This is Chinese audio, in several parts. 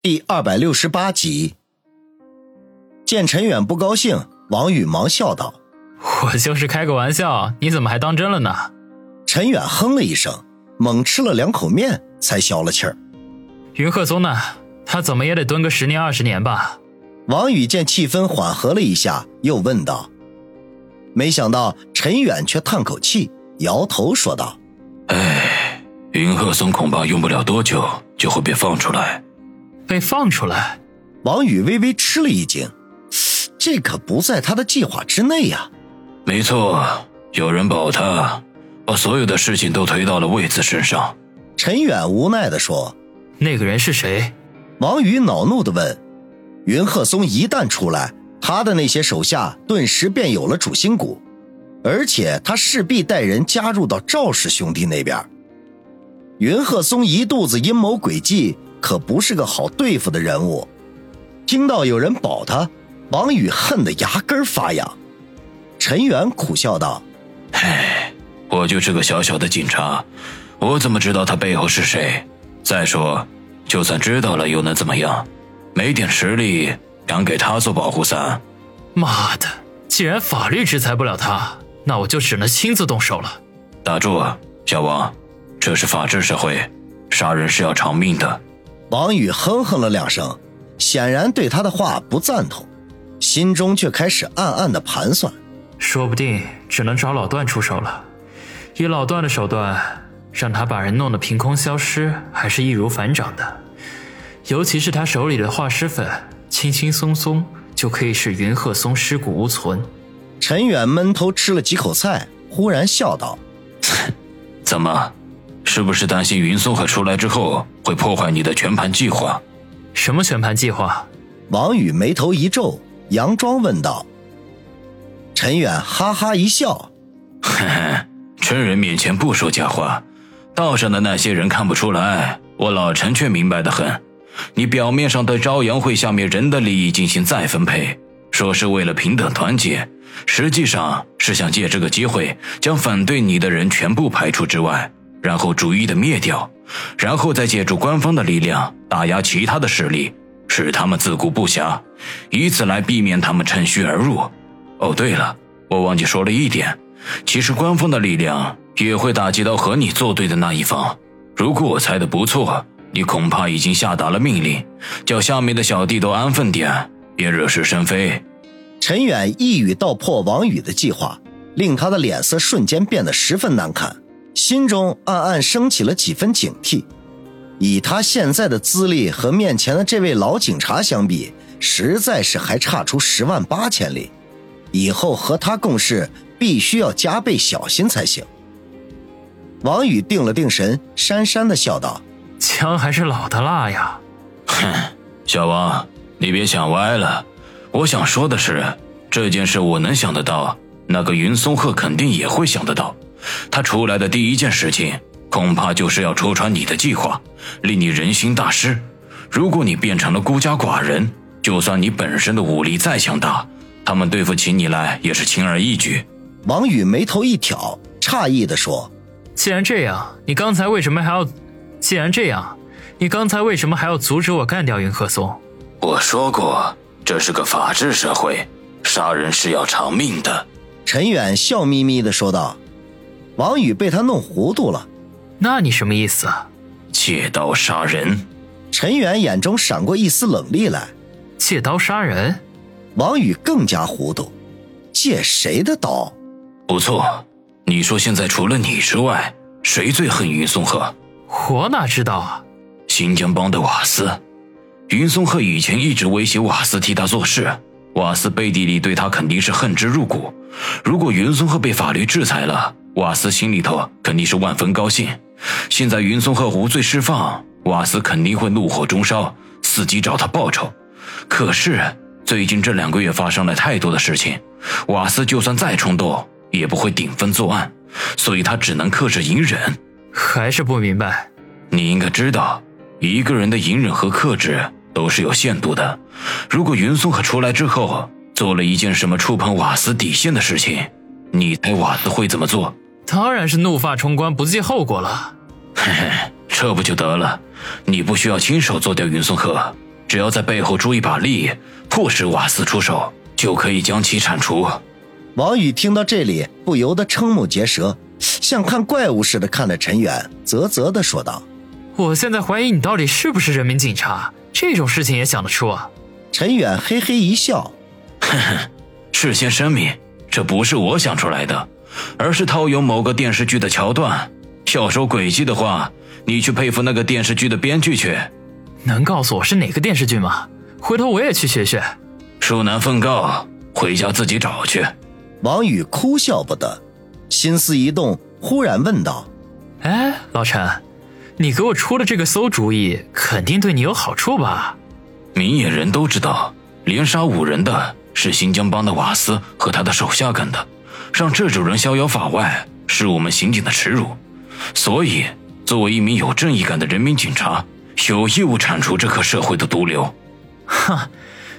第二百六十八集，见陈远不高兴，王宇忙笑道：“我就是开个玩笑，你怎么还当真了呢？”陈远哼了一声，猛吃了两口面，才消了气儿。云鹤松呢？他怎么也得蹲个十年二十年吧？王宇见气氛缓和了一下，又问道。没想到陈远却叹口气，摇头说道：“哎，云鹤松恐怕用不了多久就会被放出来。”被放出来，王宇微微吃了一惊，这可不在他的计划之内呀。没错，有人保他，把所有的事情都推到了魏子身上。陈远无奈地说：“那个人是谁？”王宇恼怒地问：“云鹤松一旦出来，他的那些手下顿时便有了主心骨，而且他势必带人加入到赵氏兄弟那边。云鹤松一肚子阴谋诡计。”可不是个好对付的人物。听到有人保他，王宇恨得牙根发痒。陈远苦笑道：“唉，我就是个小小的警察，我怎么知道他背后是谁？再说，就算知道了又能怎么样？没点实力，敢给他做保护伞？妈的！既然法律制裁不了他，那我就只能亲自动手了。”打住，小王，这是法治社会，杀人是要偿命的。王宇哼哼了两声，显然对他的话不赞同，心中却开始暗暗的盘算：说不定只能找老段出手了。以老段的手段，让他把人弄得凭空消失，还是易如反掌的。尤其是他手里的化尸粉，轻轻松松就可以使云鹤松尸骨无存。陈远闷头吃了几口菜，忽然笑道：“ 怎么？”是不是担心云松鹤出来之后会破坏你的全盘计划？什么全盘计划？王宇眉头一皱，佯装问道。陈远哈哈一笑：“呵呵，真人面前不说假话，道上的那些人看不出来，我老陈却明白的很。你表面上对朝阳会下面人的利益进行再分配，说是为了平等团结，实际上是想借这个机会将反对你的人全部排除之外。”然后逐一的灭掉，然后再借助官方的力量打压其他的势力，使他们自顾不暇，以此来避免他们趁虚而入。哦，对了，我忘记说了一点，其实官方的力量也会打击到和你作对的那一方。如果我猜的不错，你恐怕已经下达了命令，叫下面的小弟都安分点，别惹是生非。陈远一语道破王宇的计划，令他的脸色瞬间变得十分难看。心中暗暗升起了几分警惕，以他现在的资历和面前的这位老警察相比，实在是还差出十万八千里。以后和他共事，必须要加倍小心才行。王宇定了定神，讪讪的笑道：“枪还是老的辣呀。”哼，小王，你别想歪了。我想说的是，这件事我能想得到，那个云松鹤肯定也会想得到。他出来的第一件事情，恐怕就是要戳穿你的计划，令你人心大失。如果你变成了孤家寡人，就算你本身的武力再强大，他们对付起你来也是轻而易举。王宇眉头一挑，诧异地说：“既然这样，你刚才为什么还要？既然这样，你刚才为什么还要阻止我干掉云鹤松？”我说过，这是个法治社会，杀人是要偿命的。陈远笑眯眯地说道。王宇被他弄糊涂了，那你什么意思？借刀杀人？陈远眼中闪过一丝冷厉来。借刀杀人？王宇更加糊涂，借谁的刀？不错，你说现在除了你之外，谁最恨云松鹤？我哪知道啊？新疆帮的瓦斯，云松鹤以前一直威胁瓦斯替他做事，瓦斯背地里对他肯定是恨之入骨。如果云松鹤被法律制裁了，瓦斯心里头肯定是万分高兴，现在云松鹤无罪释放，瓦斯肯定会怒火中烧，伺机找他报仇。可是最近这两个月发生了太多的事情，瓦斯就算再冲动，也不会顶风作案，所以他只能克制隐忍。还是不明白？你应该知道，一个人的隐忍和克制都是有限度的。如果云松鹤出来之后做了一件什么触碰瓦斯底线的事情，你猜瓦斯会怎么做？当然是怒发冲冠，不计后果了。嘿嘿，这不就得了？你不需要亲手做掉云松鹤，只要在背后出一把力，迫使瓦斯出手，就可以将其铲除。王宇听到这里，不由得瞠目结舌，像看怪物似的看着陈远，啧啧的说道：“我现在怀疑你到底是不是人民警察，这种事情也想得出啊？”陈远嘿嘿一笑：“哼哼，事先声明，这不是我想出来的，而是套用某个电视剧的桥段。要说诡计的话，你去佩服那个电视剧的编剧去。能告诉我是哪个电视剧吗？回头我也去学学。恕难奉告，回家自己找去。”王宇哭笑不得，心思一动，忽然问道：“哎，老陈，你给我出的这个馊主意，肯定对你有好处吧？”明眼人都知道，连杀五人的是新疆帮的瓦斯和他的手下干的，让这种人逍遥法外，是我们刑警的耻辱。所以，作为一名有正义感的人民警察，有义务铲除这颗社会的毒瘤。哈，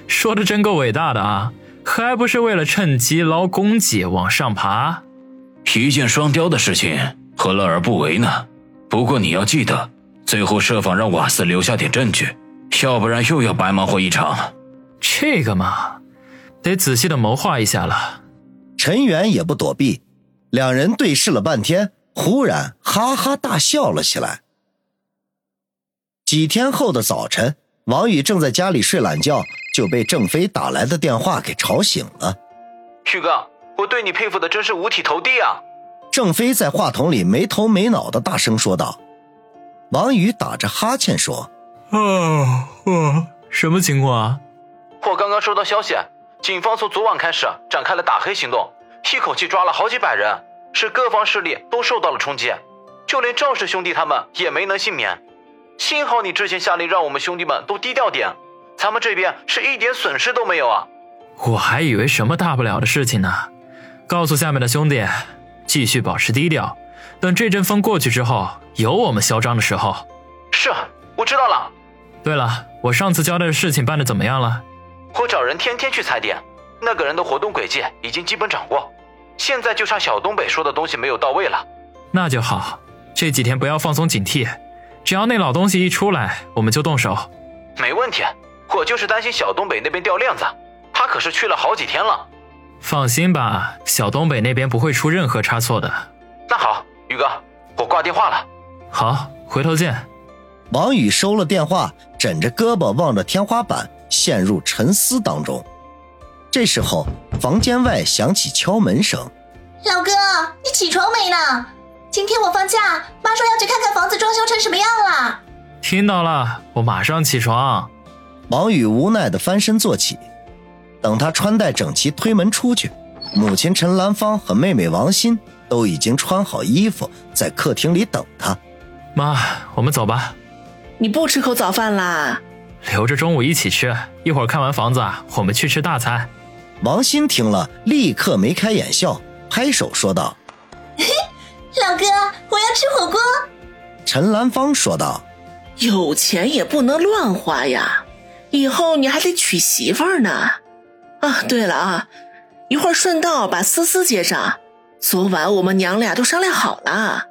说的真够伟大的啊！还不是为了趁机捞功绩往上爬？一箭双雕的事情，何乐而不为呢？不过你要记得，最后设法让瓦斯留下点证据。要不然又要白忙活一场。这个嘛，得仔细的谋划一下了。陈远也不躲避，两人对视了半天，忽然哈哈大笑了起来。几天后的早晨，王宇正在家里睡懒觉，就被郑飞打来的电话给吵醒了。旭哥，我对你佩服的真是五体投地啊！郑飞在话筒里没头没脑的大声说道。王宇打着哈欠说。啊啊！什么情况啊？我刚刚收到消息，警方从昨晚开始展开了打黑行动，一口气抓了好几百人，使各方势力都受到了冲击，就连赵氏兄弟他们也没能幸免。幸好你之前下令让我们兄弟们都低调点，咱们这边是一点损失都没有啊！我还以为什么大不了的事情呢。告诉下面的兄弟，继续保持低调，等这阵风过去之后，有我们嚣张的时候。是，我知道了。对了，我上次交代的事情办的怎么样了？我找人天天去踩点，那个人的活动轨迹已经基本掌握，现在就差小东北说的东西没有到位了。那就好，这几天不要放松警惕，只要那老东西一出来，我们就动手。没问题，我就是担心小东北那边掉链子，他可是去了好几天了。放心吧，小东北那边不会出任何差错的。那好，宇哥，我挂电话了。好，回头见。王宇收了电话，枕着胳膊望着天花板，陷入沉思当中。这时候，房间外响起敲门声：“老哥，你起床没呢？今天我放假，妈说要去看看房子装修成什么样了。”听到了，我马上起床。王宇无奈地翻身坐起，等他穿戴整齐推门出去，母亲陈兰芳和妹妹王鑫都已经穿好衣服，在客厅里等他。妈，我们走吧。你不吃口早饭啦？留着中午一起吃。一会儿看完房子，我们去吃大餐。王鑫听了，立刻眉开眼笑，拍手说道：“ 老哥，我要吃火锅。”陈兰芳说道：“有钱也不能乱花呀，以后你还得娶媳妇儿呢。啊，对了啊，一会儿顺道把思思接上。昨晚我们娘俩都商量好了。”